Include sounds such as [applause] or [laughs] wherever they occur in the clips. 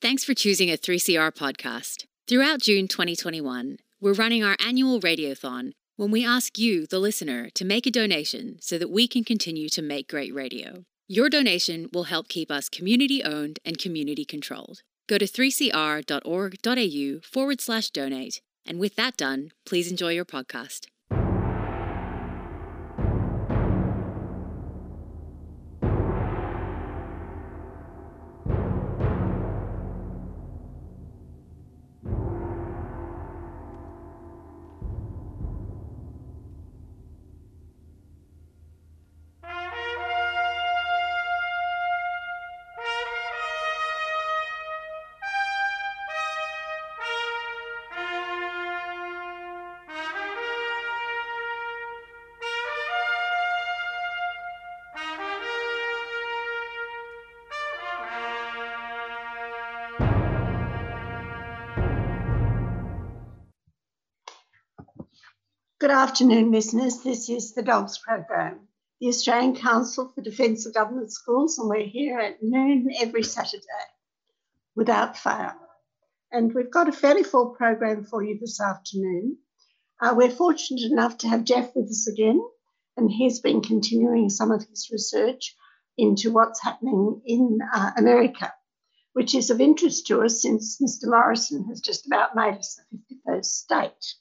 Thanks for choosing a 3CR podcast. Throughout June 2021, we're running our annual Radiothon when we ask you, the listener, to make a donation so that we can continue to make great radio. Your donation will help keep us community owned and community controlled. Go to 3cr.org.au forward slash donate. And with that done, please enjoy your podcast. Good afternoon, listeners. This is the DOGS program, the Australian Council for Defence of Government Schools, and we're here at noon every Saturday without fail. And we've got a fairly full program for you this afternoon. Uh, we're fortunate enough to have Jeff with us again, and he's been continuing some of his research into what's happening in uh, America, which is of interest to us since Mr. Morrison has just about made us the 51st state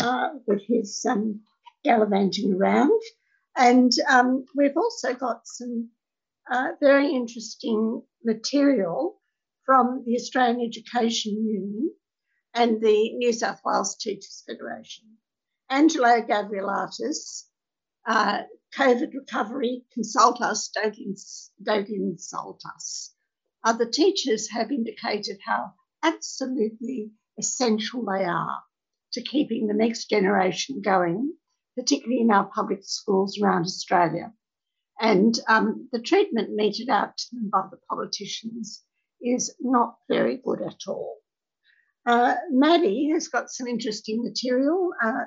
uh, with his um, gallivanting around. And um, we've also got some uh, very interesting material from the Australian Education Union and the New South Wales Teachers Federation. Angelo Gavrielatos, uh, COVID recovery, consult us, don't, ins- don't insult us. Other teachers have indicated how absolutely essential they are to keeping the next generation going, particularly in our public schools around Australia. And um, the treatment meted out to them by the politicians is not very good at all. Uh, Maddie has got some interesting material. Uh,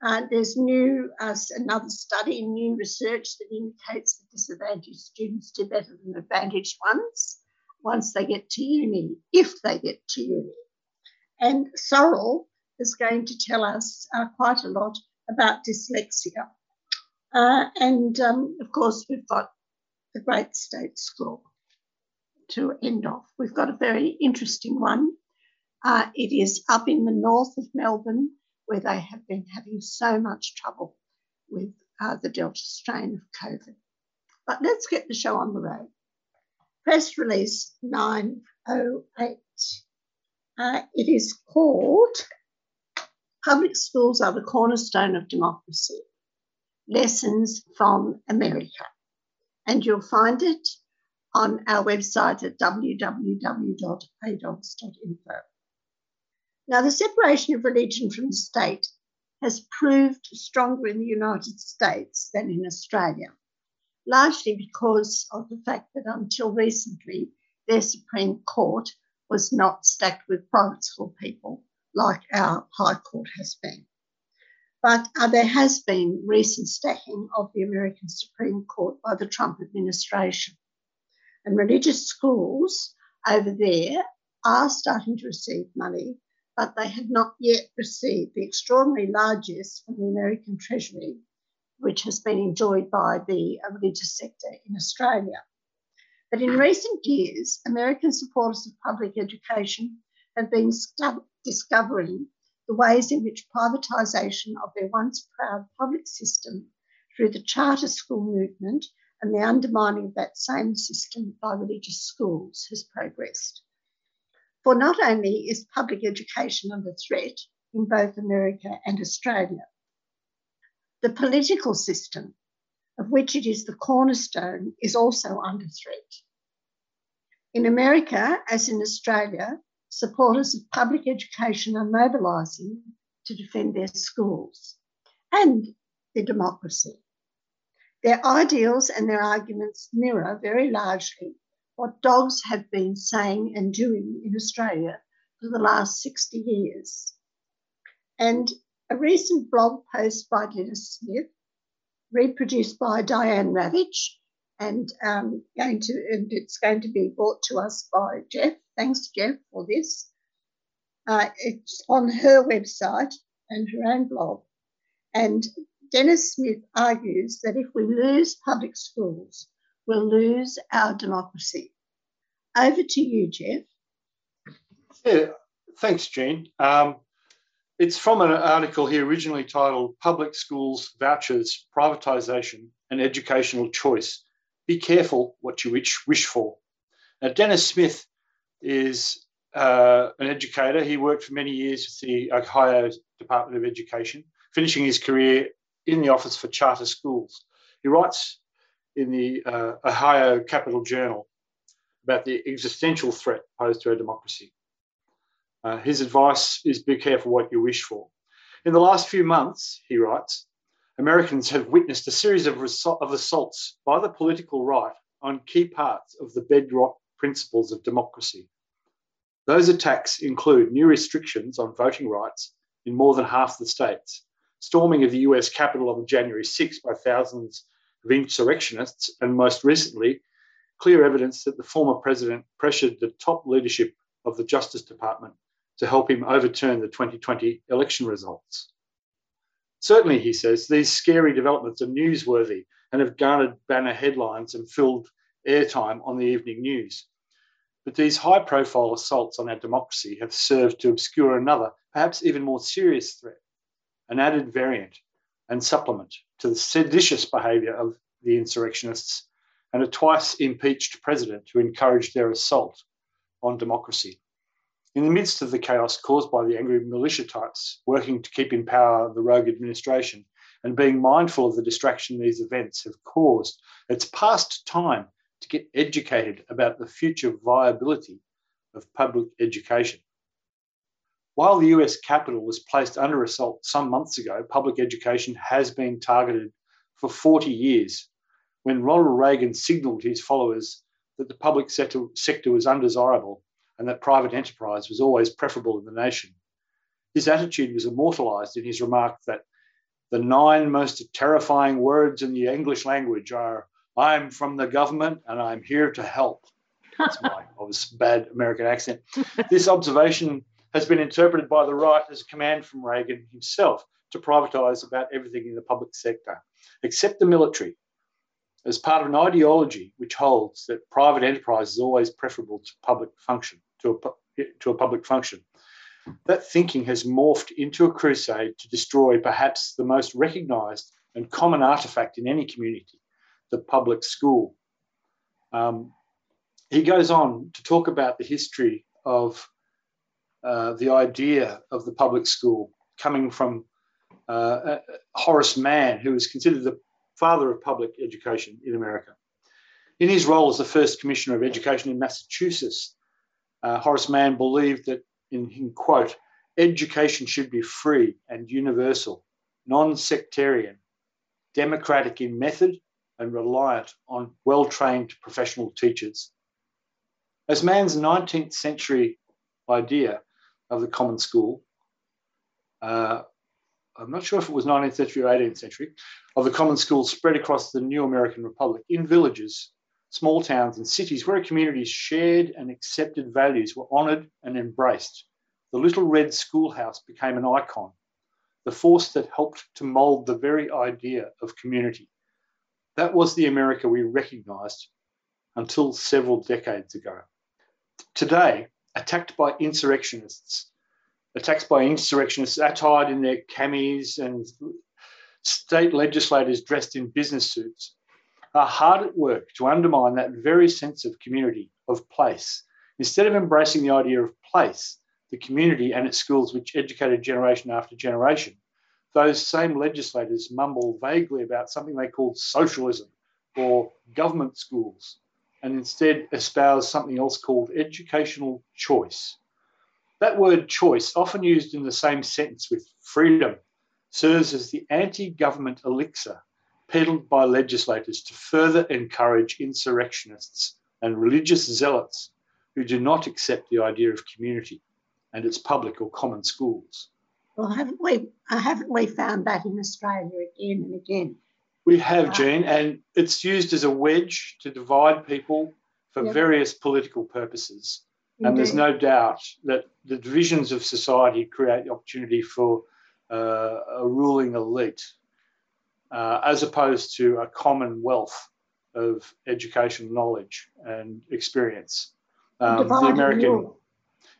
uh, there's new uh, another study, new research that indicates that disadvantaged students do better than advantaged ones once they get to uni, if they get to uni. And Sorrel is going to tell us uh, quite a lot about dyslexia. Uh, and um, of course, we've got the Great State School to end off. We've got a very interesting one. Uh, it is up in the north of Melbourne, where they have been having so much trouble with uh, the Delta strain of COVID. But let's get the show on the road. Press release 908. Uh, it is called Public schools are the cornerstone of democracy. Lessons from America. And you'll find it on our website at www.adogs.info. Now, the separation of religion from the state has proved stronger in the United States than in Australia, largely because of the fact that until recently, their Supreme Court was not stacked with school people like our High Court has been. But uh, there has been recent stacking of the American Supreme Court by the Trump administration. And religious schools over there are starting to receive money, but they have not yet received the extraordinary largesse from the American Treasury, which has been enjoyed by the uh, religious sector in Australia. But in recent years, American supporters of public education have been discovering the ways in which privatisation of their once proud public system through the charter school movement and the undermining of that same system by religious schools has progressed. For not only is public education under threat in both America and Australia, the political system, of which it is the cornerstone, is also under threat. In America, as in Australia, supporters of public education are mobilising to defend their schools and their democracy. Their ideals and their arguments mirror very largely what dogs have been saying and doing in Australia for the last 60 years. And a recent blog post by Dennis Smith, reproduced by Diane Ravitch, and um, going to and it's going to be brought to us by Jeff. Thanks, Jeff, for this. Uh, it's on her website and her own blog. And Dennis Smith argues that if we lose public schools, we'll lose our democracy. Over to you, Jeff. Yeah, thanks, Jean. Um, it's from an article here originally titled Public Schools, Vouchers, Privatisation and Educational Choice. Be careful what you wish, wish for. Now, Dennis Smith is uh, an educator. He worked for many years with the Ohio Department of Education, finishing his career in the Office for Charter Schools. He writes in the uh, Ohio Capital Journal about the existential threat posed to our democracy. Uh, his advice is be careful what you wish for. In the last few months, he writes, Americans have witnessed a series of, of assaults by the political right on key parts of the bedrock principles of democracy. Those attacks include new restrictions on voting rights in more than half the states, storming of the US Capitol on January 6 by thousands of insurrectionists, and most recently, clear evidence that the former president pressured the top leadership of the Justice Department to help him overturn the 2020 election results. Certainly, he says, these scary developments are newsworthy and have garnered banner headlines and filled airtime on the evening news. But these high profile assaults on our democracy have served to obscure another, perhaps even more serious threat, an added variant and supplement to the seditious behaviour of the insurrectionists and a twice impeached president who encouraged their assault on democracy. In the midst of the chaos caused by the angry militia types working to keep in power the rogue administration and being mindful of the distraction these events have caused, it's past time to get educated about the future viability of public education. While the US Capitol was placed under assault some months ago, public education has been targeted for 40 years when Ronald Reagan signalled his followers that the public sector, sector was undesirable and that private enterprise was always preferable in the nation. His attitude was immortalised in his remark that the nine most terrifying words in the English language are I'm from the government and I'm here to help. That's [laughs] my obvious bad American accent. This observation has been interpreted by the right as a command from Reagan himself to privatise about everything in the public sector, except the military, as part of an ideology which holds that private enterprise is always preferable to public function to a, to a public function. That thinking has morphed into a crusade to destroy perhaps the most recognised and common artefact in any community, the public school. Um, he goes on to talk about the history of uh, the idea of the public school coming from uh, Horace Mann, who is considered the father of public education in America. In his role as the first Commissioner of Education in Massachusetts, uh, Horace Mann believed that, in, in quote, education should be free and universal, non sectarian, democratic in method, and reliant on well trained professional teachers. As Mann's 19th century idea of the common school, uh, I'm not sure if it was 19th century or 18th century, of the common school spread across the new American Republic in villages small towns and cities where a community's shared and accepted values were honoured and embraced. The little red schoolhouse became an icon, the force that helped to mould the very idea of community. That was the America we recognised until several decades ago. Today, attacked by insurrectionists, attacks by insurrectionists attired in their camis and state legislators dressed in business suits, are hard at work to undermine that very sense of community, of place. Instead of embracing the idea of place, the community and its schools, which educated generation after generation, those same legislators mumble vaguely about something they call socialism or government schools, and instead espouse something else called educational choice. That word choice, often used in the same sentence with freedom, serves as the anti government elixir peddled by legislators to further encourage insurrectionists and religious zealots who do not accept the idea of community and its public or common schools. Well, haven't we, haven't we found that in Australia again and again? We have, Jean, and it's used as a wedge to divide people for Yep. various political purposes. And there's no doubt that the divisions of society create the opportunity for uh, a ruling elite, uh, as opposed to a common wealth of education, knowledge, and experience. Um, the American.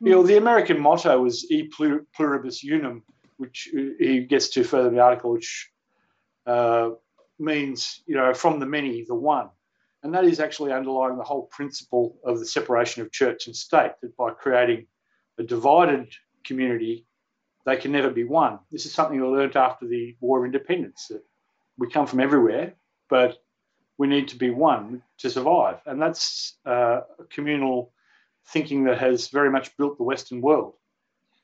You know, the American motto was "E pluribus unum," which uh, he gets to further in the article, which uh, means, you know, from the many, the one. And that is actually underlying the whole principle of the separation of church and state, that by creating a divided community, they can never be one. This is something we learnt after the War of Independence, that we come from everywhere, but we need to be one to survive. And that's uh, a communal thinking that has very much built the Western world.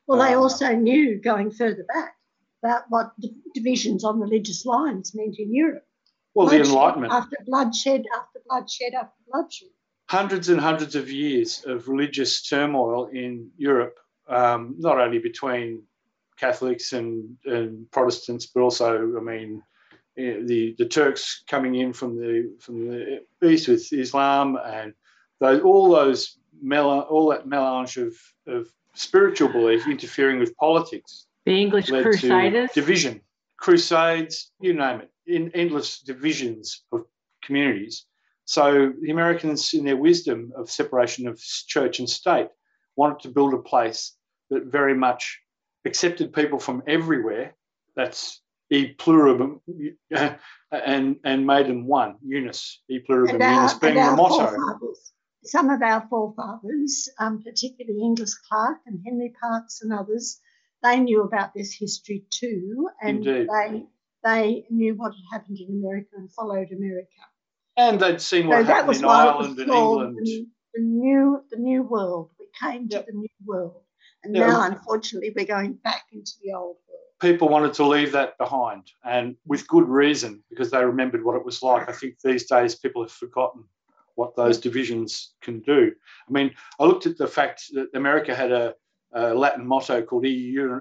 Well, they Uh, also knew going further back about what divisions on religious lines meant in Europe. Well, the Enlightenment. After bloodshed, after bloodshed, after bloodshed. hundreds and hundreds of years of religious turmoil in Europe, um, not only between Catholics and, and Protestants, but also, I mean, eh, the the Turks coming in from the from the east with Islam and those all those mel- all that melange of, of spiritual belief interfering with politics The English led Crusaders. to division, crusades, you name it, in endless divisions of communities. So the Americans, in their wisdom of separation of church and state, wanted to build a place that very much accepted people from everywhere. That's e pluribus, [laughs] and and made them one, unus, e pluribus And our, being the our motto. Some of our forefathers, um, particularly Inglis Clark and Henry Parkes and others, they knew about this history too, and Indeed. they they knew what had happened in America and followed America. And they'd seen So what that happened in Ireland and England. the, the new the new world. We came to Yep. the new world, and Yeah. now unfortunately we're going back into the old world. people wanted to leave that behind, and with good reason, because they remembered what it was like. I think these days people have forgotten what those divisions can do. I mean, I looked at the fact that America had a, a Latin motto called EU,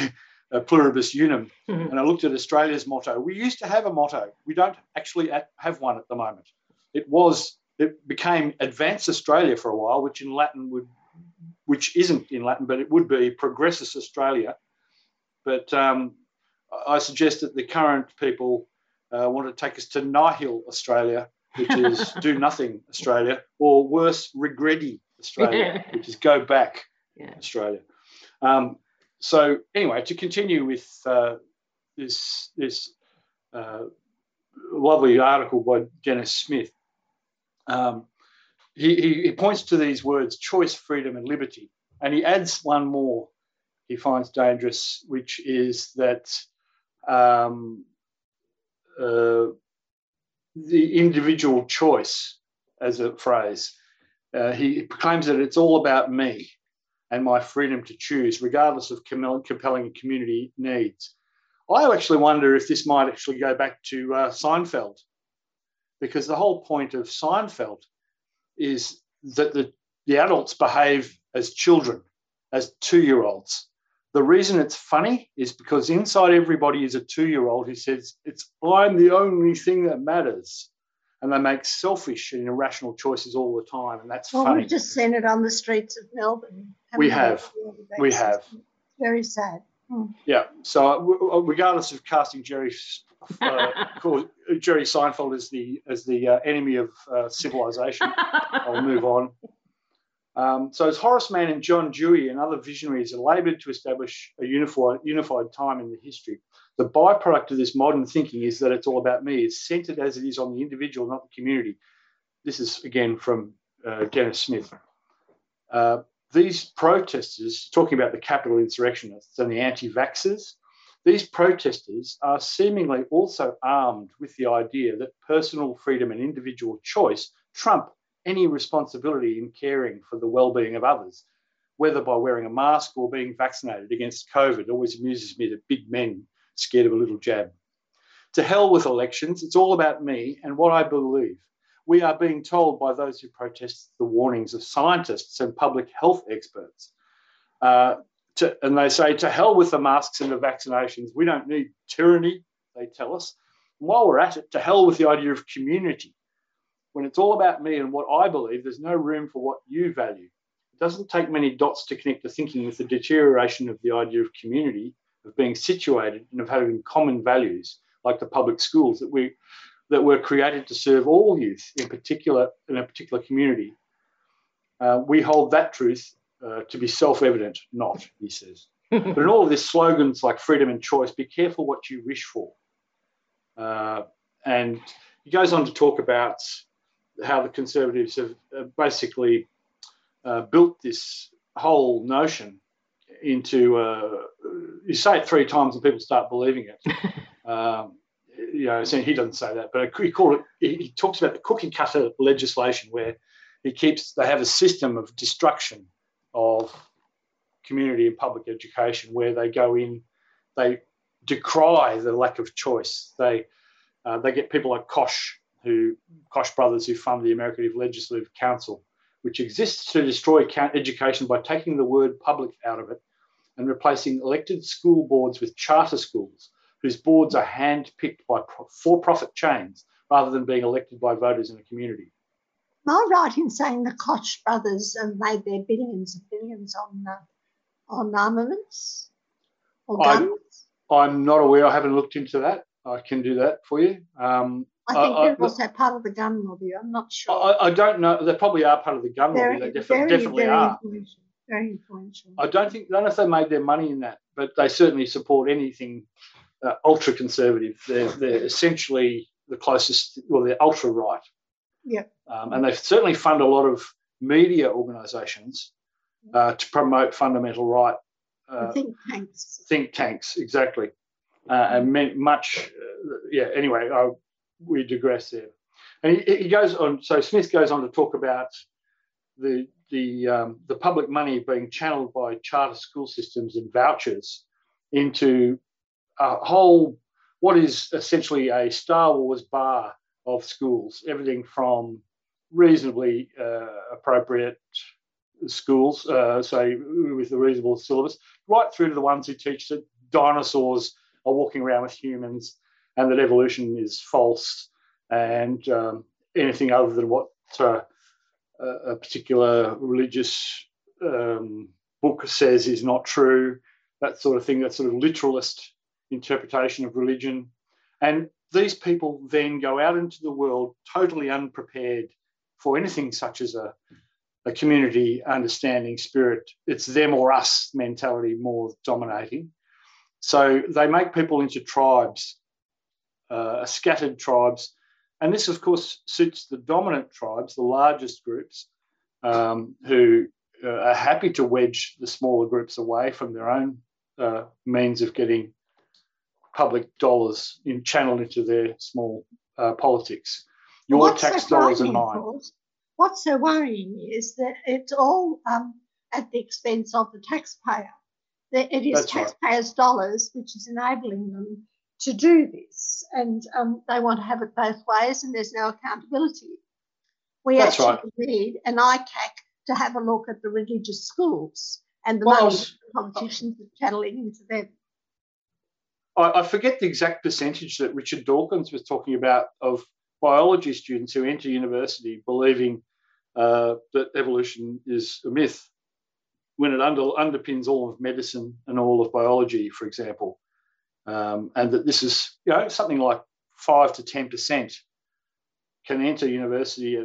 [laughs] uh, Pluribus Unum, Mhm. and I looked at Australia's motto. We used to have a motto. We don't actually have one at the moment. It was it became Advance Australia for a while, which in Latin would, which isn't in Latin, but it would be Progressus Australia. But um, I suggest that the current people uh, want to take us to Nihil Australia, which is [laughs] do nothing Australia, or worse, Regretti Australia, which is go back Yeah. Australia. Um, so anyway, to continue with uh, this this uh, lovely article by Dennis Smith, um, he, he, he points to these words: choice, freedom, and liberty, and he adds one more. He finds dangerous, which is that um, uh, the individual choice, as a phrase. Uh, he proclaims that it's all about me and my freedom to choose, regardless of com- compelling community needs. I actually wonder if this might actually go back to uh, Seinfeld, because the whole point of Seinfeld is that the, the adults behave as children, as two year olds. The reason it's funny is because inside everybody is a two year old who says, It's I'm the only thing that matters. And they make selfish and irrational choices all the time. And that's Well, funny. we've just seen it on the streets of Melbourne. We have. on a daily We have. It's very sad. Yeah. So uh, w- regardless of casting Jerry, [laughs] uh, Jerry Seinfeld as the as the uh, enemy of uh, civilization, I'll move on. Um, so as Horace Mann and John Dewey and other visionaries laboured to establish a unified unified time in the history, the byproduct of this modern thinking is that it's all about me. It's centred as it is on the individual, not the community. This is again from uh, Dennis Smith. Uh, these protesters, talking about the capital insurrectionists and the anti vaxxers, these protesters are seemingly also armed with the idea that personal freedom and individual choice trump any responsibility in caring for the well-being of others, whether by wearing a mask or being vaccinated against COVID. It always amuses me that big men scared of a little jab. To hell with elections, it's all about me and what I believe. We are being told by those who protest the warnings of scientists and public health experts. Uh, to, and they say, to hell with the masks and the vaccinations. We don't need tyranny, they tell us. And while we're at it, to hell with the idea of community. When it's all about me and what I believe, there's no room for what you value. It doesn't take many dots to connect the thinking with the deterioration of the idea of community, of being situated and of having common values, like the public schools that we that were created to serve all youth, in particular in a particular community. Uh, we hold that truth uh, to be self-evident, not, he says. [laughs] but in all of this slogans like freedom and choice, be careful what you wish for. Uh, and he goes on to talk about how the Conservatives have basically uh, built this whole notion into, uh, you say it three times and people start believing it. [laughs] um, you know, he doesn't say that, but he called it. He talks about the cookie cutter legislation, where he keeps they have a system of destruction of community and public education, where they go in, they decry the lack of choice. They uh, they get people like Koch, who Koch brothers, who fund the American Legislative Council, which exists to destroy education by taking the word public out of it and replacing elected school boards with charter schools, whose boards are hand-picked by for-profit chains rather than being elected by voters in a community. Am I right in saying the Koch brothers have made their billions and billions on uh, on armaments or guns? I'm, I'm not aware. I haven't looked into that. I can do that for you. Um, I think I, they're also part of the gun lobby. I'm not sure. I, I, don't know. They probably are part of the gun lobby. They def- very, definitely very are. Influential. Very influential. I don't think. I don't know if they made their money in that, but they certainly support anything uh, ultra conservative. They're, they're essentially the closest. Well, they're ultra right. Yeah. Um, and they certainly fund a lot of media organisations uh, to promote fundamental right. Uh, think tanks. Think tanks, exactly. Uh, and much, uh, yeah. Anyway, we digress there. And he, he, goes on. So Smith goes on to talk about the the um, the public money being channeled by charter school systems and vouchers into a whole what is essentially a Star Wars bar of schools, everything from reasonably uh, appropriate schools, uh, say with a reasonable syllabus, right through to the ones who teach that dinosaurs are walking around with humans and that evolution is false and um, anything other than what uh, a particular religious um, book says is not true, that sort of thing, that sort of literalist interpretation of religion. And these people then go out into the world totally unprepared for anything such as a, a community understanding spirit. It's them or us mentality more dominating. So they make people into tribes, uh, scattered tribes. And this, of course, suits the dominant tribes, the largest groups, um, who uh, are happy to wedge the smaller groups away from their own uh, means of getting public dollars in, channeled into their small uh, politics. Your What's tax so dollars and mine. What's so worrying is that it's all um, at the expense of the taxpayer. That it is That's taxpayers' right. dollars which is enabling them to do this, and um, they want to have it both ways, and there's no accountability. We That's actually right. agreed an ICAC to have a look at the religious schools and the well, money was, politicians are channeling into them. I, I forget the exact percentage that Richard Dawkins was talking about of biology students who enter university believing uh, that evolution is a myth when it under, underpins all of medicine and all of biology, for example, um, and that this is you know something like five to ten percent can enter university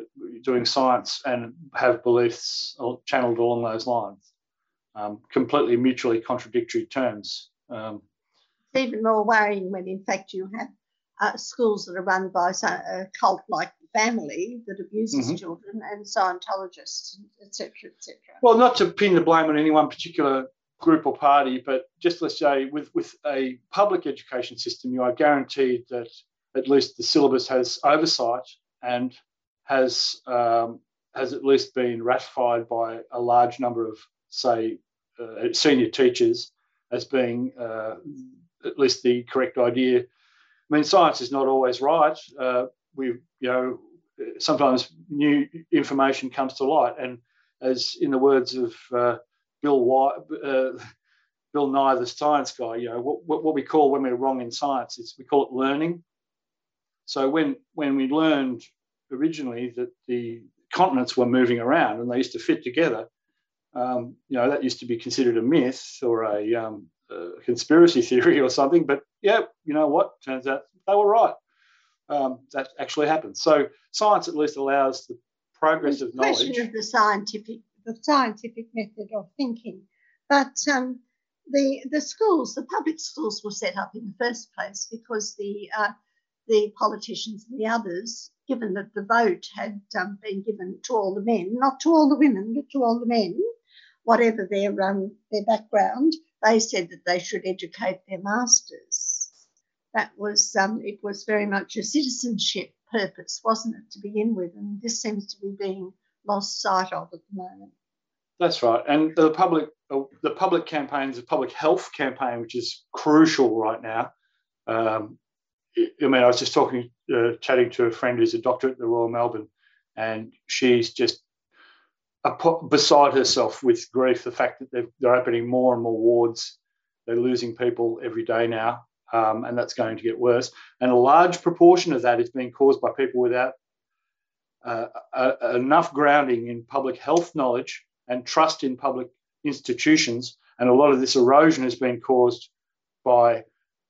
doing science and have beliefs channeled along those lines, um, completely mutually contradictory terms. Um, it's even more worrying when, in fact, you have uh, schools that are run by a cult like family that abuses mm-hmm. children and Scientologists, etc., etc. Well, not to pin the blame on any one particular group or party, but just let's say with, with a public education system, you are guaranteed that at least the syllabus has oversight and has um, has at least been ratified by a large number of, say, uh, senior teachers as being uh, at least the correct idea. I mean, science is not always right. Uh, we, you know, sometimes new information comes to light, and as in the words of uh, Bill White, uh, Bill Nye, the science guy, you know, what, what, we call when we're wrong in science is we call it learning. So when when we learned originally that the continents were moving around and they used to fit together, um, you know that used to be considered a myth or a, um, a, conspiracy [laughs] theory or something. But yeah, you know what? Turns out they were right. Um, that actually happened. So science at least allows the progress of knowledge. Question of the scientific scientific method of thinking, but um, the the schools, the public schools, were set up in the first place because the uh, the politicians and the others, given that the vote had um, been given to all the men, not to all the women, but to all the men, whatever their um, their background, they said that they should educate their masters. That was um, it was very much a citizenship purpose, wasn't it, to begin with? And this seems to be being lost sight of at the moment. That's right, and the public the public campaigns, the public health campaign, which is crucial right now. Um, I mean, I was just talking, uh, chatting to a friend who's a doctor at the Royal Melbourne, and she's just beside herself with grief. The fact that they're opening more and more wards, they're losing people every day now, um, and that's going to get worse. And a large proportion of that is being caused by people without uh, enough grounding in public health knowledge and trust in public institutions. And a lot of this erosion has been caused by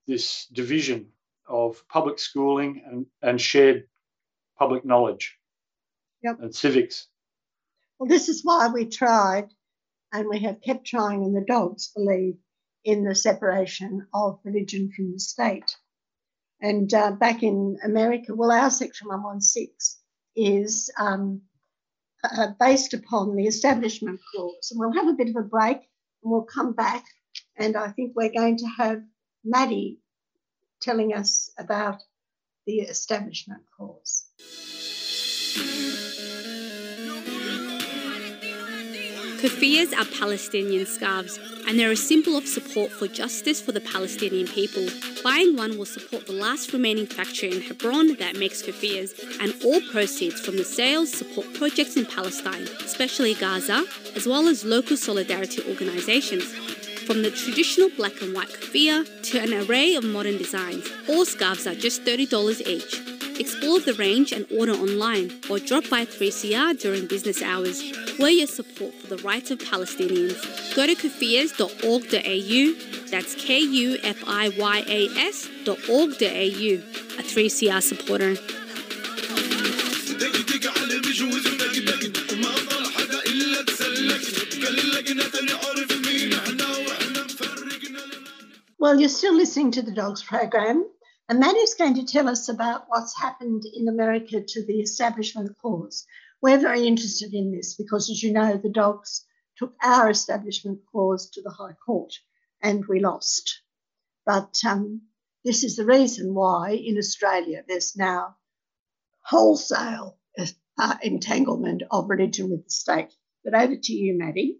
this division of public schooling and, and shared public knowledge yep. and civics. Well, this is why we tried and we have kept trying, and the dogs believe in the separation of religion from the state. And uh, back in America, well, our Section 116 is um, uh, based upon the Establishment Clause. And we'll have a bit of a break and we'll come back. And I think we're going to have Maddie telling us about the Establishment Clause. Keffiyehs are Palestinian scarves, and they're a symbol of support for justice for the Palestinian people. Buying one will support the last remaining factory in Hebron that makes keffiyehs, and all proceeds from the sales support projects in Palestine, especially Gaza, as well as local solidarity organizations. From the traditional black and white keffiyeh to an array of modern designs, all scarves are just $30 each. Explore the range and order online or drop by 3CR during business hours. We're your support for the rights of Palestinians. Go to kufiyas.org.au, that's K U F I Y A S.org.au, a 3CR supporter. Well, you're still listening to the Dogs program. And Maddie's going to tell us about what's happened in America to the Establishment Clause. We're very interested in this because, as you know, the dogs took our Establishment Clause to the High Court and we lost. But um, this is the reason why in Australia there's now wholesale uh, entanglement of religion with the state. But over to you, Maddie.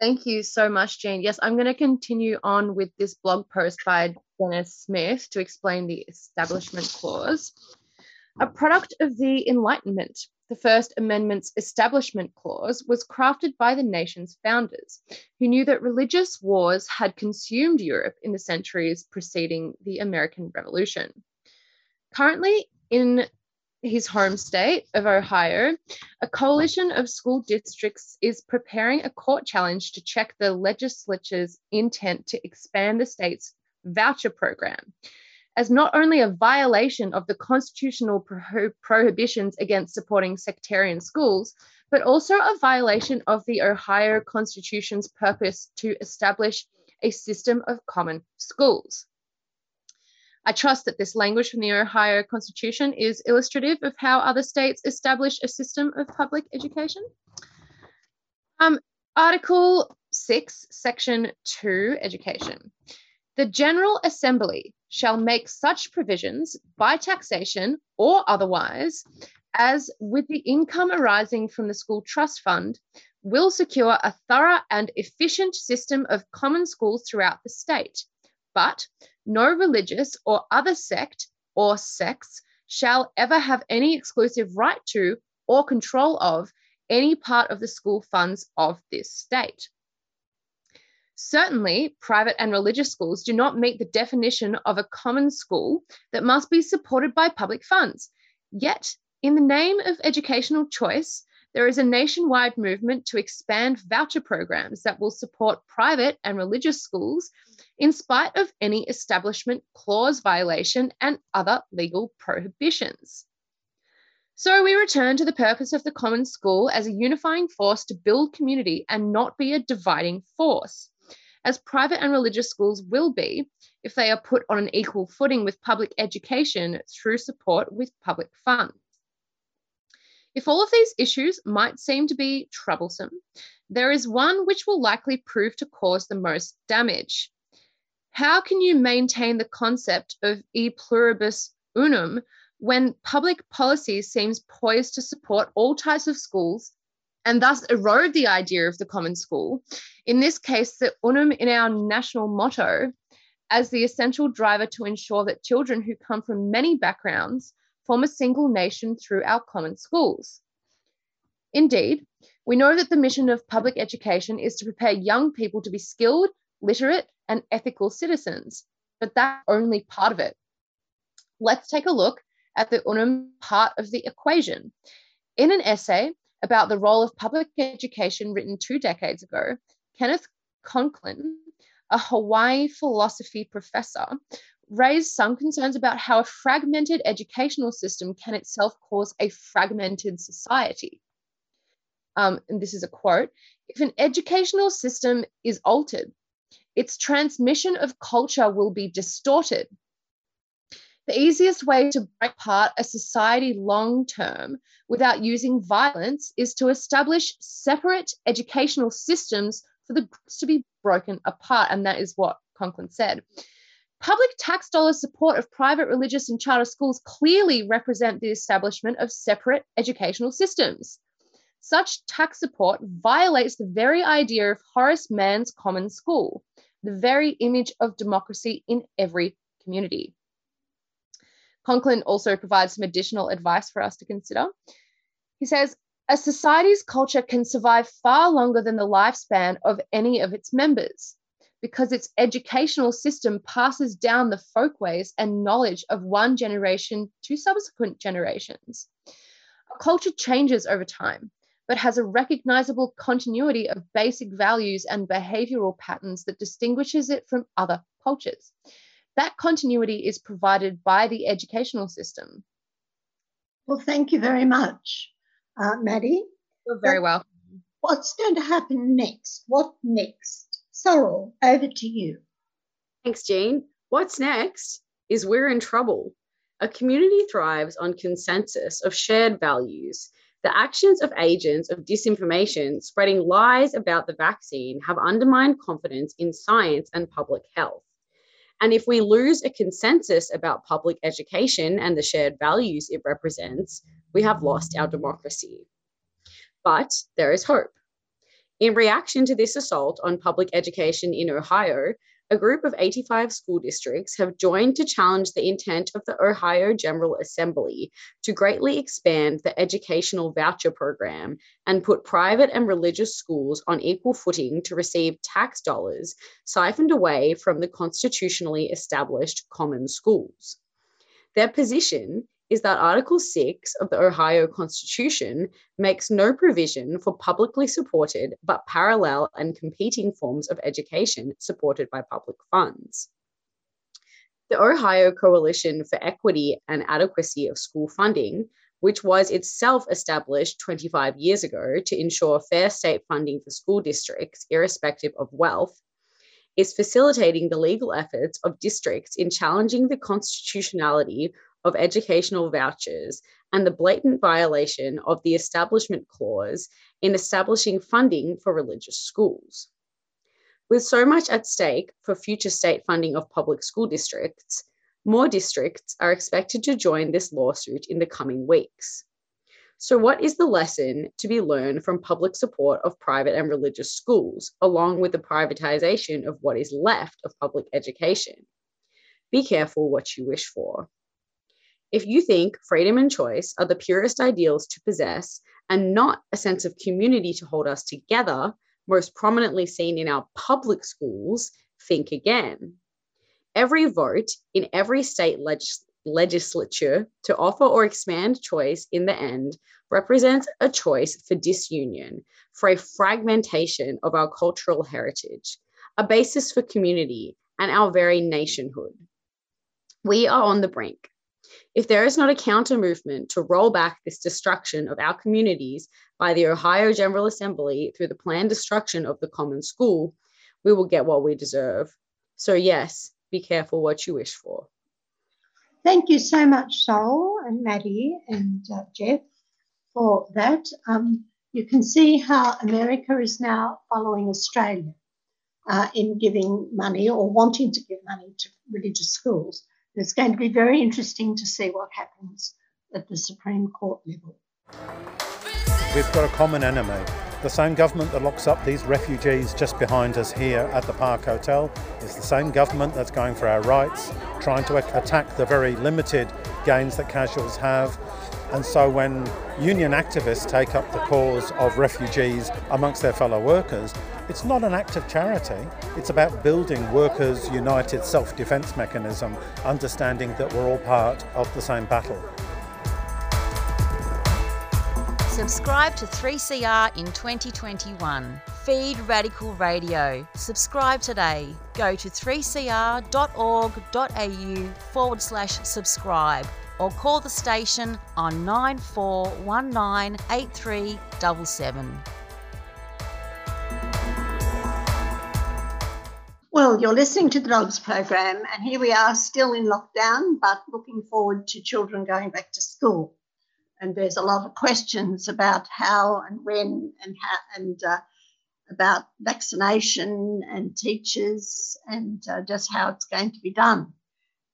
Thank you so much, Jean. Yes, I'm going to continue on with this blog post by Dennis Smith to explain the Establishment Clause. A product of the Enlightenment, the First Amendment's Establishment Clause was crafted by the nation's founders, who knew that religious wars had consumed Europe in the centuries preceding the American Revolution. Currently, in his home state of Ohio, a coalition of school districts is preparing a court challenge to check the legislature's intent to expand the state's voucher program as not only a violation of the constitutional pro- prohibitions against supporting sectarian schools, but also a violation of the Ohio Constitution's purpose to establish a system of common schools. I trust that this language from the Ohio Constitution is illustrative of how other states establish a system of public education. Um, Article 6, Section 2, Education. The General Assembly shall make such provisions by taxation or otherwise as, with the income arising from the school trust fund, will secure a thorough and efficient system of common schools throughout the state. But no religious or other sect or sects shall ever have any exclusive right to or control of any part of the school funds of this state. Certainly, private and religious schools do not meet the definition of a common school that must be supported by public funds. Yet, in the name of educational choice, there is a nationwide movement to expand voucher programs that will support private and religious schools in spite of any establishment clause violation and other legal prohibitions. So we return to the purpose of the common school as a unifying force to build community and not be a dividing force, as private and religious schools will be if they are put on an equal footing with public education through support with public funds. If all of these issues might seem to be troublesome, there is one which will likely prove to cause the most damage. How can you maintain the concept of e pluribus unum when public policy seems poised to support all types of schools and thus erode the idea of the common school, in this case, the unum in our national motto, as the essential driver to ensure that children who come from many backgrounds form a single nation through our common schools. Indeed, we know that the mission of public education is to prepare young people to be skilled, literate, and ethical citizens, but that's only part of it. Let's take a look at the unum part of the equation. In an essay about the role of public education written two decades ago, Kenneth Conklin, a Hawaii philosophy professor, raised some concerns about how a fragmented educational system can itself cause a fragmented society. Um, and this is a quote if an educational system is altered, its transmission of culture will be distorted the easiest way to break apart a society long term without using violence is to establish separate educational systems for the groups to be broken apart. And that is what Conklin said. Public tax dollar support of private religious and charter schools clearly represent the establishment of separate educational systems. Such tax support violates the very idea of Horace Mann's common school, the very image of democracy in every community. Conklin also provides some additional advice for us to consider. He says, a society's culture can survive far longer than the lifespan of any of its members because its educational system passes down the folkways and knowledge of one generation to subsequent generations. A culture changes over time, but has a recognizable continuity of basic values and behavioral patterns that distinguishes it from other cultures that continuity is provided by the educational system. Well, thank you very much, uh, Maddie. You're very well. What's going to happen next? What next? Sorrel, over to you. Thanks, Jean. What's next is we're in trouble. A community thrives on consensus of shared values. The actions of agents of disinformation spreading lies about the vaccine have undermined confidence in science and public health. And if we lose a consensus about public education and the shared values it represents, we have lost our democracy. But there is hope. In reaction to this assault on public education in Ohio, a group of 85 school districts have joined to challenge the intent of the Ohio General Assembly to greatly expand the educational voucher program and put private and religious schools on equal footing to receive tax dollars siphoned away from the constitutionally established common schools. Their position is that Article 6 of the Ohio Constitution makes no provision for publicly supported but parallel and competing forms of education supported by public funds. The Ohio Coalition for Equity and Adequacy of School Funding, which was itself established 25 years ago to ensure fair state funding for school districts, irrespective of wealth, is facilitating the legal efforts of districts in challenging the constitutionality of educational vouchers and the blatant violation of the Establishment Clause in establishing funding for religious schools. With so much at stake for future state funding of public school districts, more districts are expected to join this lawsuit in the coming weeks. So, what is the lesson to be learned from public support of private and religious schools, along with the privatization of what is left of public education? Be careful what you wish for. If you think freedom and choice are the purest ideals to possess and not a sense of community to hold us together, most prominently seen in our public schools, think again. Every vote in every state legis- legislature to offer or expand choice in the end represents a choice for disunion, for a fragmentation of our cultural heritage, a basis for community and our very nationhood. We are on the brink. If there is not a counter movement to roll back this destruction of our communities by the Ohio General Assembly through the planned destruction of the common school, we will get what we deserve. So, yes, be careful what you wish for. Thank you so much, Sol and Maddie and uh, Jeff, for that. Um, you can see how America is now following Australia uh, in giving money or wanting to give money to religious schools. It's going to be very interesting to see what happens at the Supreme Court level. We've got a common enemy. The same government that locks up these refugees just behind us here at the Park Hotel is the same government that's going for our rights, trying to attack the very limited gains that casuals have. And so when union activists take up the cause of refugees amongst their fellow workers, it's not an act of charity. It's about building workers' united self defence mechanism, understanding that we're all part of the same battle. Subscribe to 3CR in 2021. Feed Radical Radio. Subscribe today. Go to 3cr.org.au forward slash subscribe or call the station on 94198377. Well, you're listening to the Dogs program, and here we are still in lockdown, but looking forward to children going back to school and there's a lot of questions about how and when and how and uh, about vaccination and teachers and uh, just how it's going to be done.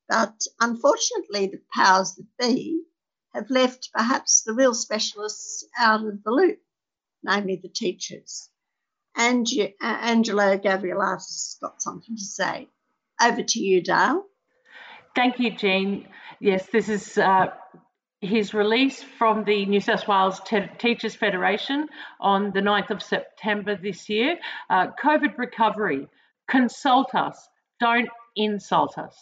But unfortunately, the powers that be have left perhaps the real specialists out of the loop, namely the teachers. And uh, Angelo Gavrielatos got something to say. Over to you, Dale. Thank you, Jean. Yes, this is uh, his release from the New South Wales Te- Teachers Federation on the 9th of September this year. Uh, COVID recovery, consult us, don't insult us.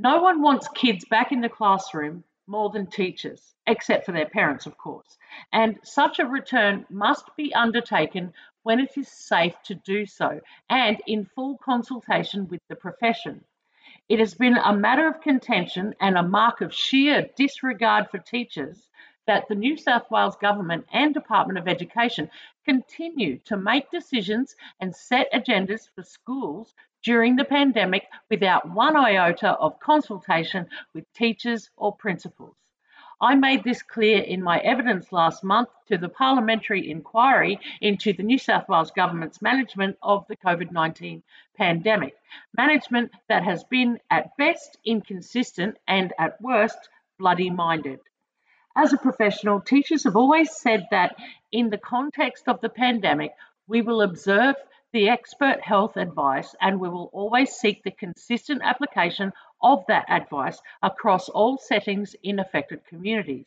No one wants kids back in the classroom more than teachers, except for their parents, of course. And such a return must be undertaken when it is safe to do so and in full consultation with the profession. It has been a matter of contention and a mark of sheer disregard for teachers that the New South Wales Government and Department of Education continue to make decisions and set agendas for schools during the pandemic without one iota of consultation with teachers or principals. I made this clear in my evidence last month to the parliamentary inquiry into the New South Wales Government's management of the COVID 19 pandemic. Management that has been at best inconsistent and at worst bloody minded. As a professional, teachers have always said that in the context of the pandemic, we will observe the expert health advice and we will always seek the consistent application of that advice across all settings in affected communities.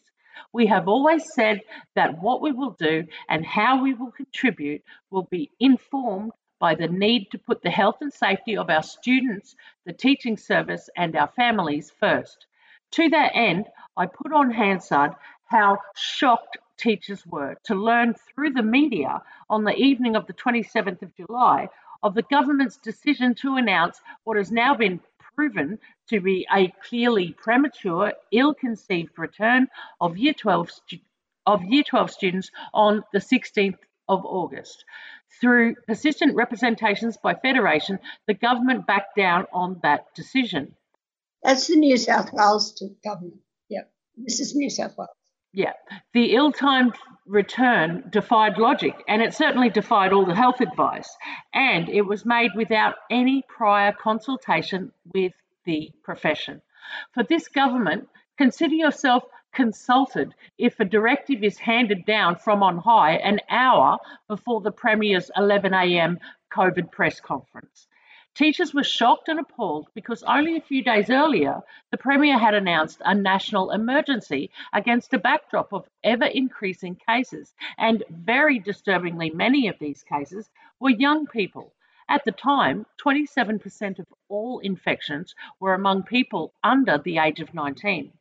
We have always said that what we will do and how we will contribute will be informed by the need to put the health and safety of our students, the teaching service, and our families first. To that end, I put on Hansard how shocked teachers were to learn through the media on the evening of the 27th of July of the government's decision to announce what has now been proven to be a clearly premature, ill-conceived return of Year 12 of Year 12 students on the 16th of August. Through persistent representations by Federation, the government backed down on that decision. That's the New South Wales government. Yep, this is New South Wales. Yeah, the ill timed return defied logic, and it certainly defied all the health advice. And it was made without any prior consultation with the profession. For this government, consider yourself consulted if a directive is handed down from on high an hour before the Premier's 11am COVID press conference. Teachers were shocked and appalled because only a few days earlier, the Premier had announced a national emergency against a backdrop of ever increasing cases. And very disturbingly, many of these cases were young people. At the time, 27% of all infections were among people under the age of 19.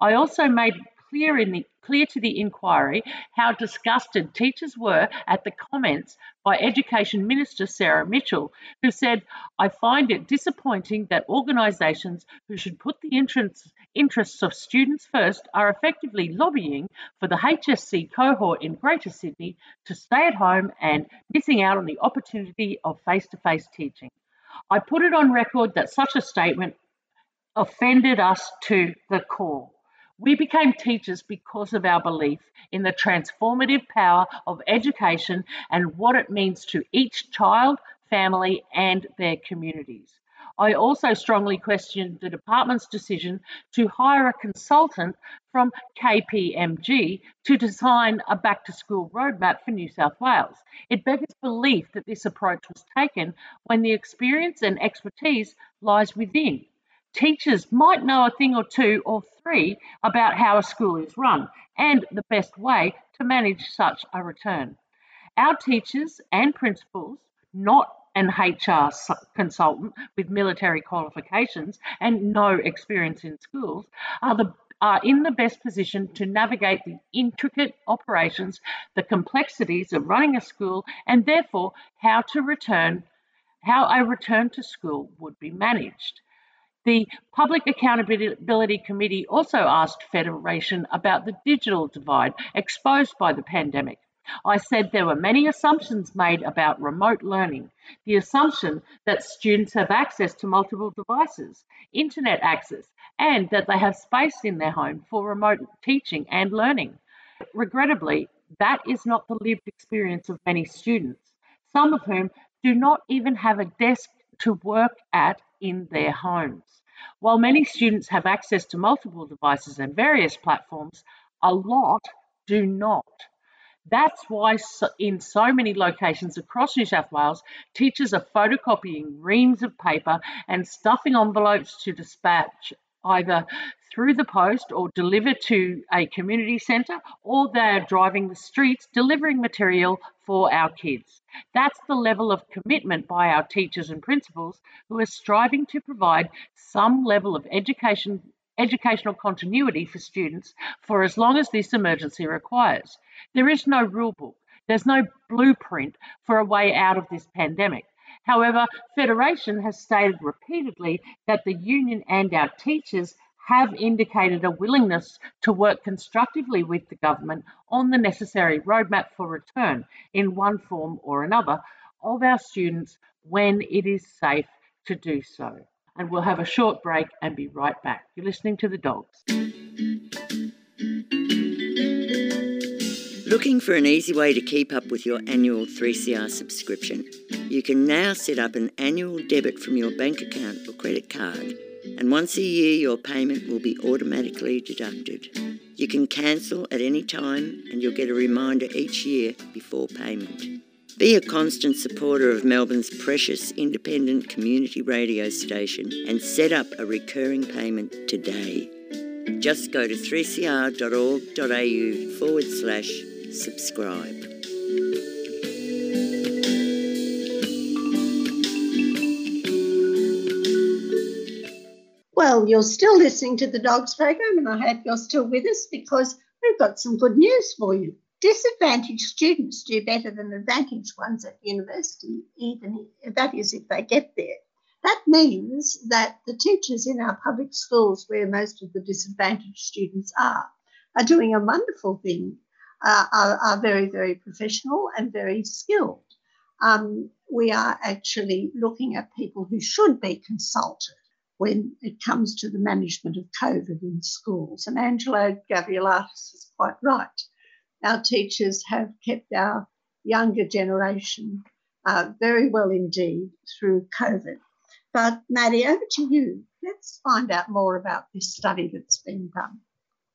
I also made clear in clear to the inquiry how disgusted teachers were at the comments by Education Minister Sarah Mitchell, who said, I find it disappointing that organisations who should put the interests, interests of students first are effectively lobbying for the HSC cohort in Greater Sydney to stay at home and missing out on the opportunity of face to face teaching. I put it on record that such a statement offended us to the core. We became teachers because of our belief in the transformative power of education and what it means to each child, family, and their communities. I also strongly questioned the department's decision to hire a consultant from KPMG to design a back to school roadmap for New South Wales. It beggars belief that this approach was taken when the experience and expertise lies within Teachers might know a thing or two or three about how a school is run and the best way to manage such a return. Our teachers and principals, not an HR consultant with military qualifications and no experience in schools, are the are in the best position to navigate the intricate operations, the complexities of running a school, and therefore how to return, how a return to school would be managed. The Public Accountability Committee also asked Federation about the digital divide exposed by the pandemic. I said there were many assumptions made about remote learning. The assumption that students have access to multiple devices, internet access, and that they have space in their home for remote teaching and learning. Regrettably, that is not the lived experience of many students, some of whom do not even have a desk to work at in their homes. While many students have access to multiple devices and various platforms, a lot do not. That's why, in so many locations across New South Wales, teachers are photocopying reams of paper and stuffing envelopes to dispatch either through the post or delivered to a community centre, or they're driving the streets delivering material for our kids. That's the level of commitment by our teachers and principals who are striving to provide some level of education educational continuity for students for as long as this emergency requires. There is no rule book. There's no blueprint for a way out of this pandemic. However, Federation has stated repeatedly that the union and our teachers have indicated a willingness to work constructively with the government on the necessary roadmap for return in one form or another of our students when it is safe to do so. And we'll have a short break and be right back. You're listening to the dogs. Looking for an easy way to keep up with your annual 3CR subscription? You can now set up an annual debit from your bank account or credit card and once a year your payment will be automatically deducted. You can cancel at any time and you'll get a reminder each year before payment. Be a constant supporter of Melbourne's precious independent community radio station and set up a recurring payment today. Just go to 3cr.org.au forward slash subscribe. Well, you're still listening to the Dogs program, and I hope you're still with us because we've got some good news for you. Disadvantaged students do better than advantaged ones at university, even if, that is if they get there. That means that the teachers in our public schools, where most of the disadvantaged students are, are doing a wonderful thing, uh, are, are, very, very professional and very skilled. Um, we are actually looking at people who should be consulted when it comes to the management of COVID in schools. And Angelo Gavrielatos is quite right. Our teachers have kept our younger generation uh, very well indeed through COVID. But Maddie, over to you. Let's find out more about this study that's been done.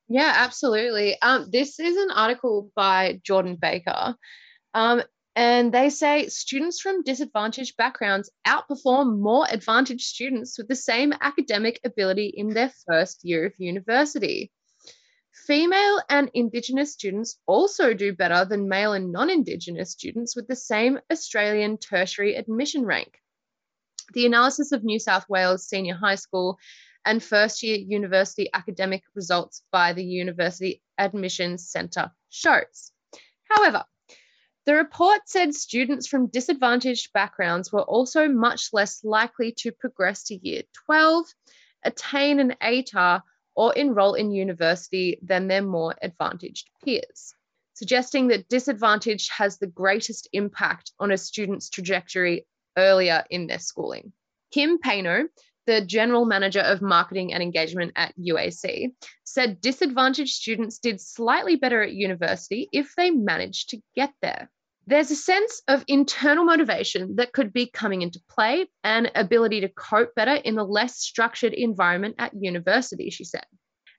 Yeah, absolutely. Um, this is an article by Jordan Baker. Um, And they say students from disadvantaged backgrounds outperform more advantaged students with the same academic ability in their first year of university. Female and Indigenous students also do better than male and non Indigenous students with the same Australian tertiary admission rank. The analysis of New South Wales senior high school and first year university academic results by the University Admissions Centre shows. However, the report said students from disadvantaged backgrounds were also much less likely to progress to year 12, attain an ATAR, or enrol in university than their more advantaged peers, suggesting that disadvantage has the greatest impact on a student's trajectory earlier in their schooling. Kim Paino, the general manager of marketing and engagement at UAC, said disadvantaged students did slightly better at university if they managed to get there. There's a sense of internal motivation that could be coming into play and ability to cope better in the less structured environment at university, she said.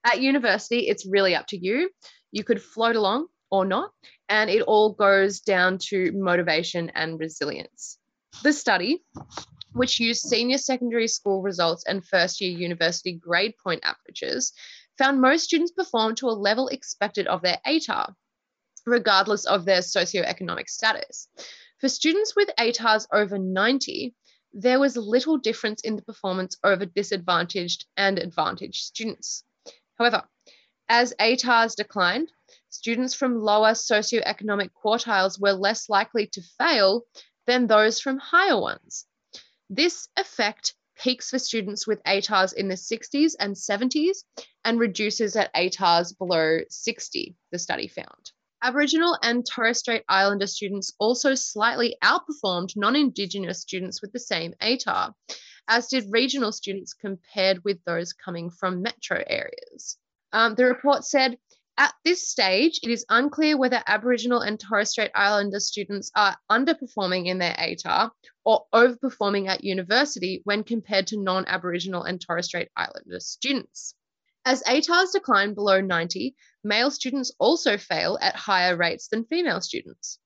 At university, it's really up to you. You could float along or not, and it all goes down to motivation and resilience. The study, which used senior secondary school results and first year university grade point averages, found most students performed to a level expected of their ATAR, regardless of their socioeconomic status. For students with ATARs over 90, there was little difference in the performance over disadvantaged and advantaged students. However, as ATARs declined, students from lower socioeconomic quartiles were less likely to fail than those from higher ones. This effect peaks for students with ATARs in the 60s and 70s and reduces at ATARs below 60, the study found. Aboriginal and Torres Strait Islander students also slightly outperformed non Indigenous students with the same ATAR, as did regional students compared with those coming from metro areas. Um, the report said at this stage, it is unclear whether Aboriginal and Torres Strait Islander students are underperforming in their ATAR or overperforming at university when compared to non Aboriginal and Torres Strait Islander students. As ATARs decline below 90, male students also fail at higher rates than female students.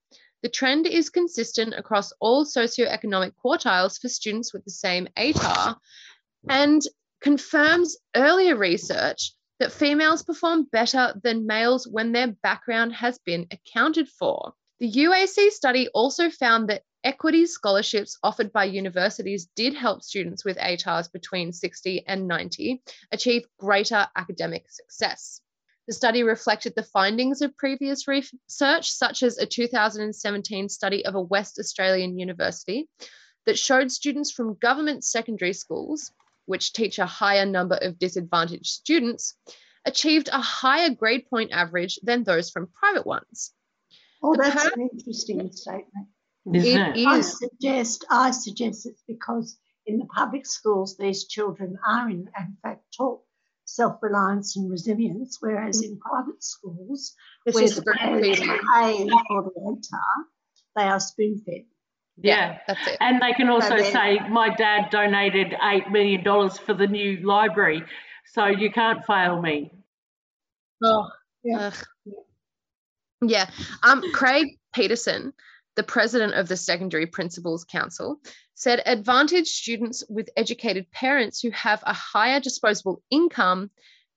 The trend is consistent across all socioeconomic quartiles for students with the same ATAR and confirms earlier research that females perform better than males when their background has been accounted for. The UAC study also found that equity scholarships offered by universities did help students with ATARs between 60 and 90 achieve greater academic success. The study reflected the findings of previous research, such as a 2017 study of a West Australian university that showed students from government secondary schools, which teach a higher number of disadvantaged students, achieved a higher grade point average than those from private ones. Oh, that's an interesting statement. Isn't it? I is. suggest I suggest it's because in the public schools these children are in, in fact taught self-reliance and resilience, whereas in private schools This where is the parents pay for the ATAR, they are spoon-fed. Yeah. That's it. And they can also then- say, my dad donated $8 million for the new library, so you can't fail me. Oh, Yeah. ugh. Yeah. Um, Craig Petersen, the president of the Secondary Principals Council, said advantaged students with educated parents who have a higher disposable income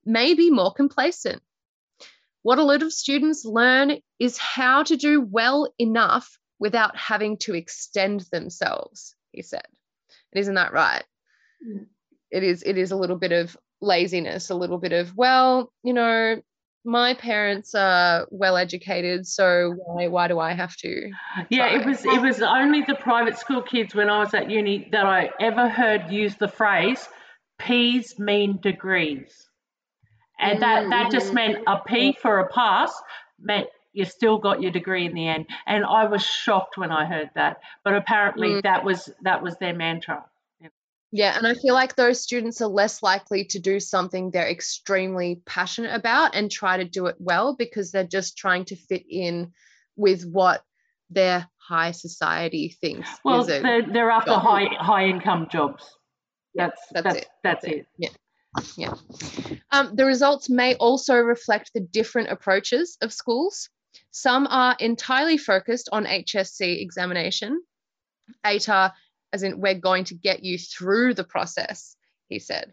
may be more complacent. What a lot of students learn is how to do well enough without having to extend themselves, he said. And isn't that right? Yeah. It is it is a little bit of laziness, a little bit of, well, you know, my parents are well educated, so why why do I have to? Yeah, it was it was only the private school kids when I was at uni that I ever heard use the phrase P's mean degrees. And that, mm, that just mm, meant a P mm. for a pass meant you still got your degree in the end. And I was shocked when I heard that. But apparently Mm. that was that was their mantra. Yeah, and I feel like those students are less likely to do something they're extremely passionate about and try to do it well because they're just trying to fit in with what their high society thinks Well, they're, they're after job. high high income jobs. That's that's that's it, that's, that's it. Yeah. Yeah. Um, the results may also reflect the different approaches of schools. Some are entirely focused on HSC examination. ATAR, as in, we're going to get you through the process, he said.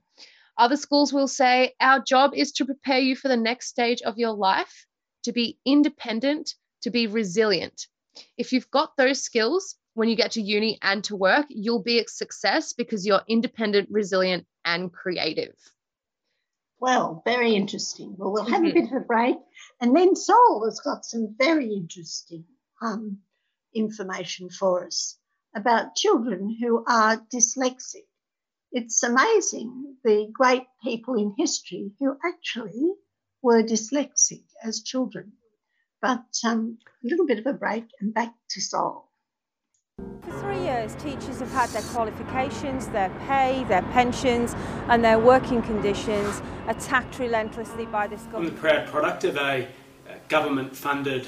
Other schools will say, Our job is to prepare you for the next stage of your life, to be independent, to be resilient. If you've got those skills when you get to uni and to work, you'll be a success because you're independent, resilient, and creative. Well, very interesting. Well, we'll have mm-hmm. a bit of a break. And then Sol has got some very interesting um, information for us about children who are dyslexic. It's amazing the great people in history who actually were dyslexic as children. But um, a little bit of a break and back to Sol. For three years, teachers have had their qualifications, their pay, their pensions and their working conditions attacked relentlessly by this government. I'm the proud product of a government-funded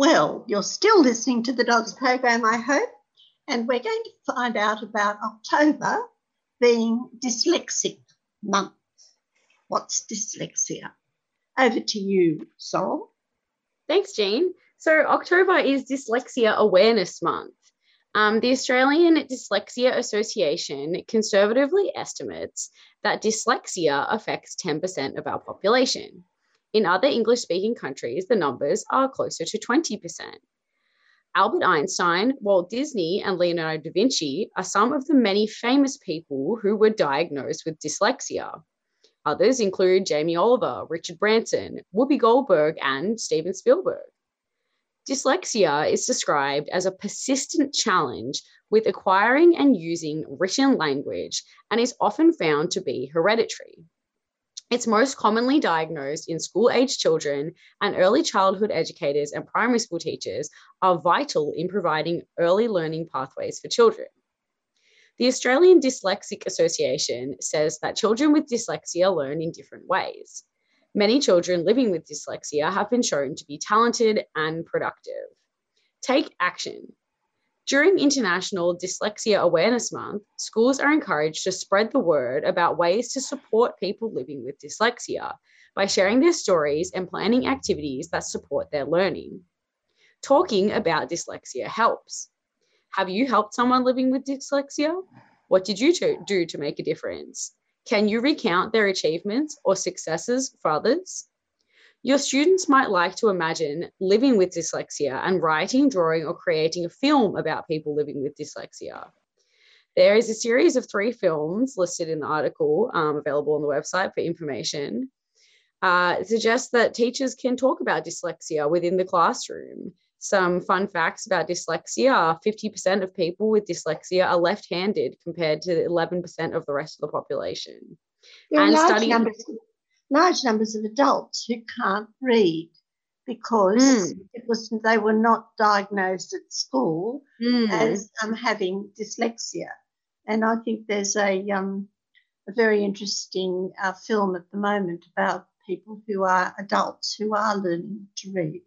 Well, you're still listening to the Dogs program, I hope, and we're going to find out about October being Dyslexic Month. What's dyslexia? Over to you, Sol. Thanks, Jean. So, October is Dyslexia Awareness Month. Um, the Australian Dyslexia Association conservatively estimates that dyslexia affects 10% of our population. In other English speaking countries, the numbers are closer to 20%. Albert Einstein, Walt Disney, and Leonardo da Vinci are some of the many famous people who were diagnosed with dyslexia. Others include Jamie Oliver, Richard Branson, Whoopi Goldberg, and Steven Spielberg. Dyslexia is described as a persistent challenge with acquiring and using written language and is often found to be hereditary. It's most commonly diagnosed in school age children, and early childhood educators and primary school teachers are vital in providing early learning pathways for children. The Australian Dyslexic Association says that children with dyslexia learn in different ways. Many children living with dyslexia have been shown to be talented and productive. Take action. During International Dyslexia Awareness Month, schools are encouraged to spread the word about ways to support people living with dyslexia by sharing their stories and planning activities that support their learning. Talking about dyslexia helps. Have you helped someone living with dyslexia? What did you do to make a difference? Can you recount their achievements or successes for others? Your students might like to imagine living with dyslexia and writing, drawing, or creating a film about people living with dyslexia. There is a series of three films listed in the article um, available on the website for information. Uh, it suggests that teachers can talk about dyslexia within the classroom. Some fun facts about dyslexia are 50% of people with dyslexia are left handed compared to 11% of the rest of the population. And large numbers large numbers of adults who can't read because mm. it was they were not diagnosed at school mm. as um, having dyslexia. And I think there's a um, a very interesting uh, film at the moment about people who are adults who are learning to read.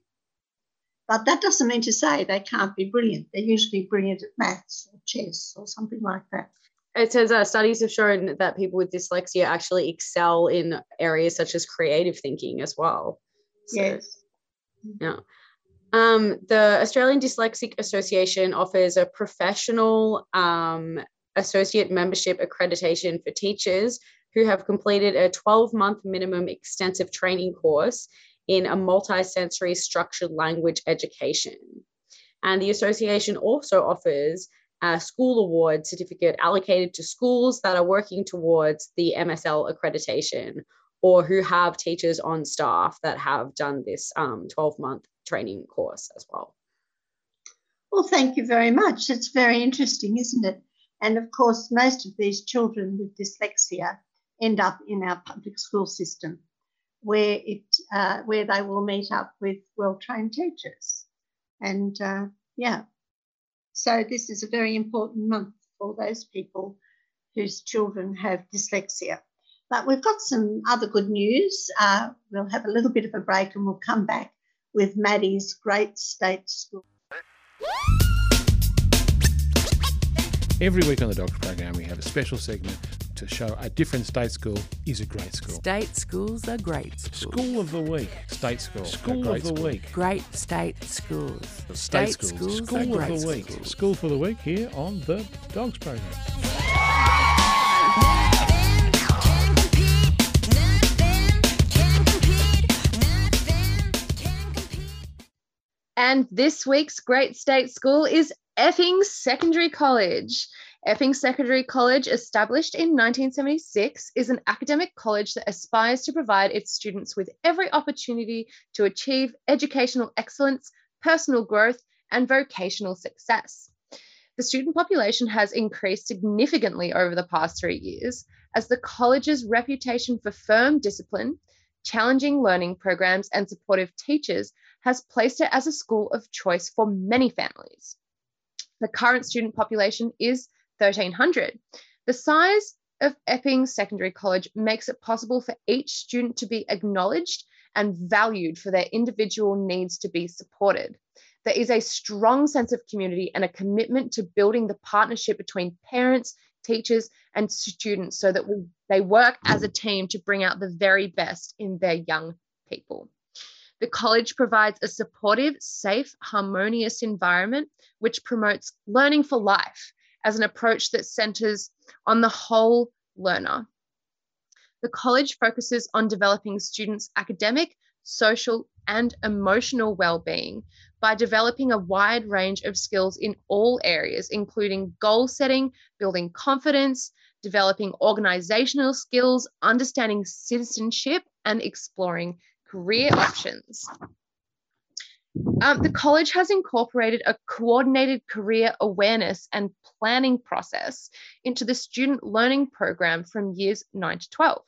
But that doesn't mean to say they can't be brilliant. They're usually brilliant at maths or chess or something like that it says uh, studies have shown that people with dyslexia actually excel in areas such as creative thinking as well. So, yes. Yeah. Um, the Australian Dyslexic Association offers a professional um, associate membership accreditation for teachers who have completed a 12 month minimum extensive training course in a multisensory structured language education. And the association also offers uh, school award certificate allocated to schools that are working towards the MSL accreditation or who have teachers on staff that have done this 12 um, month training course as well. Well, thank you very much. It's very interesting, isn't it? And of course, most of these children with dyslexia end up in our public school system, where it uh, where they will meet up with well-trained teachers. And uh, yeah, so this is a very important month for those people whose children have dyslexia. But we've got some other good news. Uh, we'll have a little bit of a break and we'll come back with Maddie's Great State School. Every week on the Dogs program, we have a special segment to show a different state school is a great school. State schools are great schools. School of the week. State school. School of the school. week. Great state schools. State, schools. schools School are of great the week. schools. School for the week here on the Dogs program. And this week's great state school is Epping Secondary College. Epping Secondary College, established in 1976, is an academic college that aspires to provide its students with every opportunity to achieve educational excellence, personal growth, and vocational success. The student population has increased significantly over the past three years as the college's reputation for firm discipline, challenging learning programs, and supportive teachers has placed it as a school of choice for many families. The current student population is 1,300. The size of Epping Secondary College makes it possible for each student to be acknowledged and valued for their individual needs to be supported. There is a strong sense of community and a commitment to building the partnership between parents, teachers, and students so that we, they work as a team to bring out the very best in their young people. The college provides a supportive, safe, harmonious environment which promotes learning for life as an approach that centers on the whole learner. The college focuses on developing students' academic, social, and emotional well-being by developing a wide range of skills in all areas, including goal setting, building confidence, developing organizational skills, understanding citizenship, and exploring career options. Um, the college has incorporated a coordinated career awareness and planning process into the student learning program from years 9 to 12.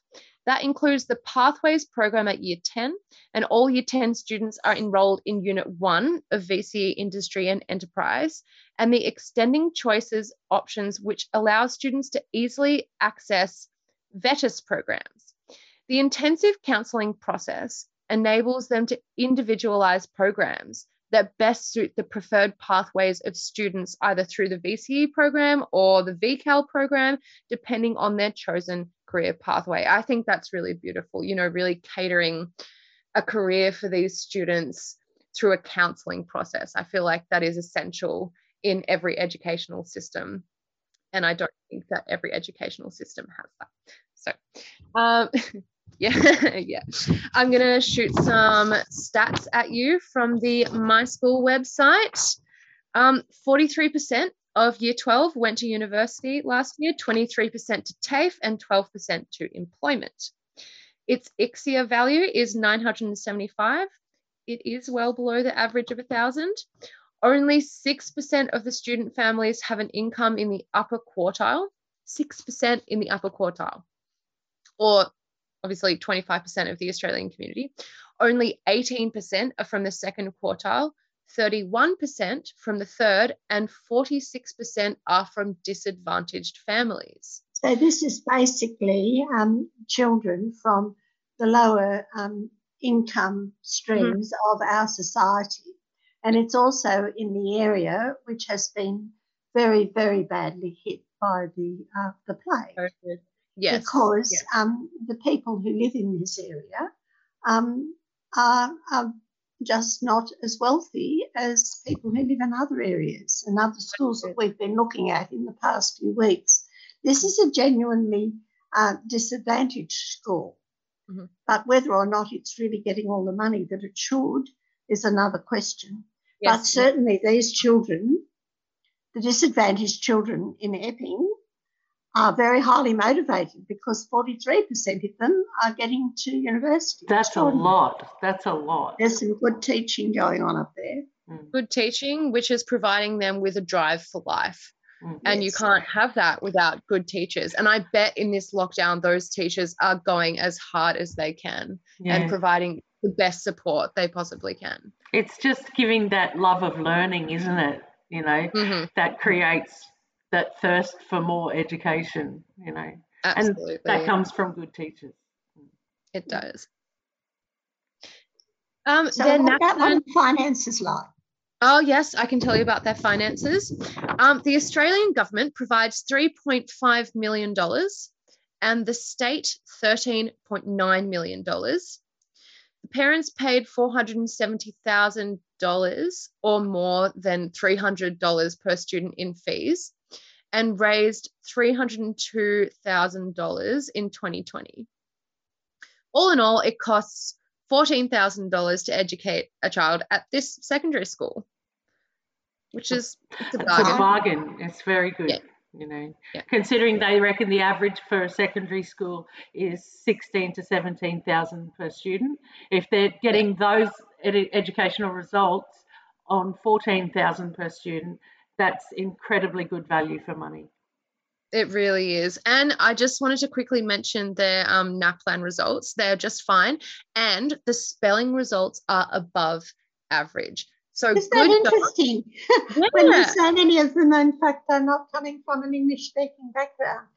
That includes the Pathways program at year 10, and all year 10 students are enrolled in Unit 1 of VCE Industry and Enterprise, and the Extending Choices options, which allow students to easily access VETIS programs. The intensive counselling process enables them to individualize programs that best suit the preferred pathways of students either through the VCE program or the VCAL program, depending on their chosen career pathway. I think that's really beautiful, you know, really catering a career for these students through a counseling process. I feel like that is essential in every educational system. And I don't think that every educational system has that. So, um, [laughs] yeah, [laughs] yeah. I'm gonna shoot some stats at you from the My School website. Um, 43% of Year 12 went to university last year, 23% to TAFE, and 12% to employment. Its ICSEA value is 975. It is well below the average of 1,000. Only 6% of the student families have an income in the upper quartile, 6% in the upper quartile, or obviously 25% of the Australian community. Only 18% are from the second quartile, 31% from the third, and 46% are from disadvantaged families. So this is basically um, children from the lower um, income streams of our society. And it's also in the area which has been very, very badly hit by the, uh, the plague. Yes. Because yes. um, the people who live in this area um, are, are just not as wealthy as people who live in other areas and other schools that we've been looking at in the past few weeks. This is a genuinely uh, disadvantaged school. Mhm. But whether or not it's really getting all the money that it should is another question. But certainly these children, the disadvantaged children in Epping, are very highly motivated because 43% of them are getting to university. That's a lot. That's a lot. There's some good teaching going on up there. Mm. good teaching, which is providing them with a drive for life. Mm. And you can't have that without good teachers. And I bet in this lockdown, those teachers are going as hard as they can Yeah. and providing the best support they possibly can. It's just giving that love of learning, isn't it? You know, Mhm. that creates that thirst for more education, you know. Absolutely. And that comes from good teachers. It does. Um, So their what about NAPLAN what finances like? Oh, yes, I can tell you about their finances. Um, the Australian government provides $3.5 million and the state $13.9 million. The parents paid $470,000 or more than $300 per student in fees and raised $302,000 in 2020. All in all, it costs $14,000 to educate a child at this secondary school, which is it's a It's bargain. a bargain. It's very good. Yeah. You know, Yeah. considering they reckon the average for a secondary school is sixteen to seventeen thousand per student. If they're getting those ed- educational results on fourteen thousand per student, that's incredibly good value for money. It really is. And I just wanted to quickly mention their um, NAPLAN results. They're just fine. And the spelling results are above average. So Isn't good that interesting? [laughs] when Yeah. there's so many of them, in fact, are not coming from an English speaking background.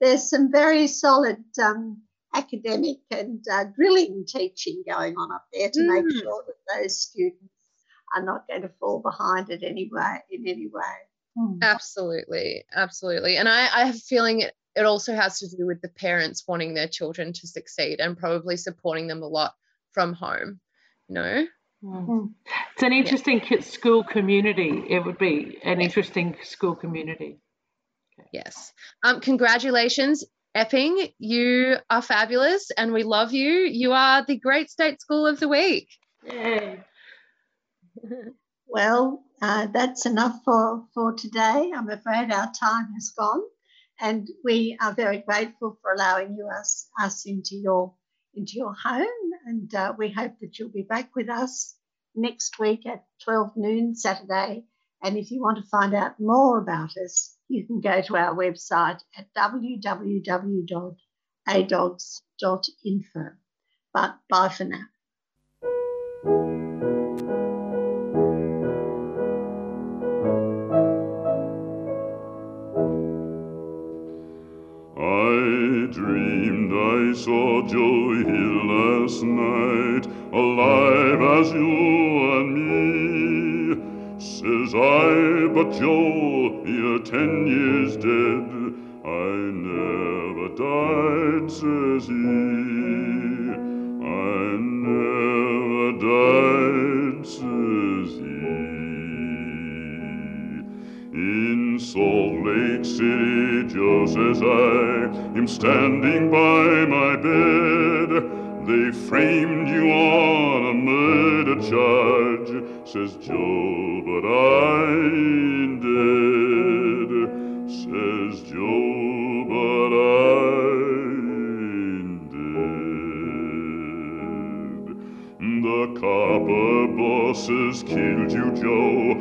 There's some very solid um, academic and uh, drilling teaching going on up there to make Mm. sure that those students are not going to fall behind it anyway, in any way. Hmm. Absolutely. Absolutely. And I, I have a feeling it, it also has to do with the parents wanting their children to succeed and probably supporting them a lot from home. You know? Mm. It's an interesting ki- school community. It would be an interesting school community. Yes. Um, congratulations, Epping. You are fabulous and we love you. You are the Great State School of the Week. Yay. [laughs] Well, uh, that's enough for, for today. I'm afraid our time has gone, and we are very grateful for allowing you us us into your into your home. And uh, we hope that you'll be back with us next week at 12 noon Saturday. And if you want to find out more about us, you can go to our website at www.adogs.info. But bye for now. Saw Joe here last night, alive as you and me. Says I, but Joe, you're ten years dead. I never died, says he. I never died, says he. In Salt Lake City, just as I am standing by my bed. They framed you on a murder charge, says Joe, but I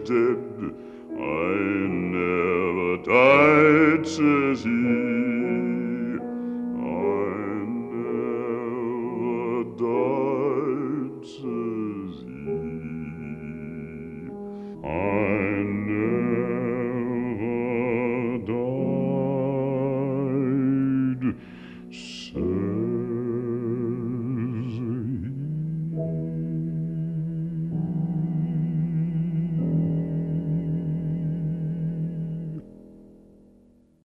Dead. I never died, says he.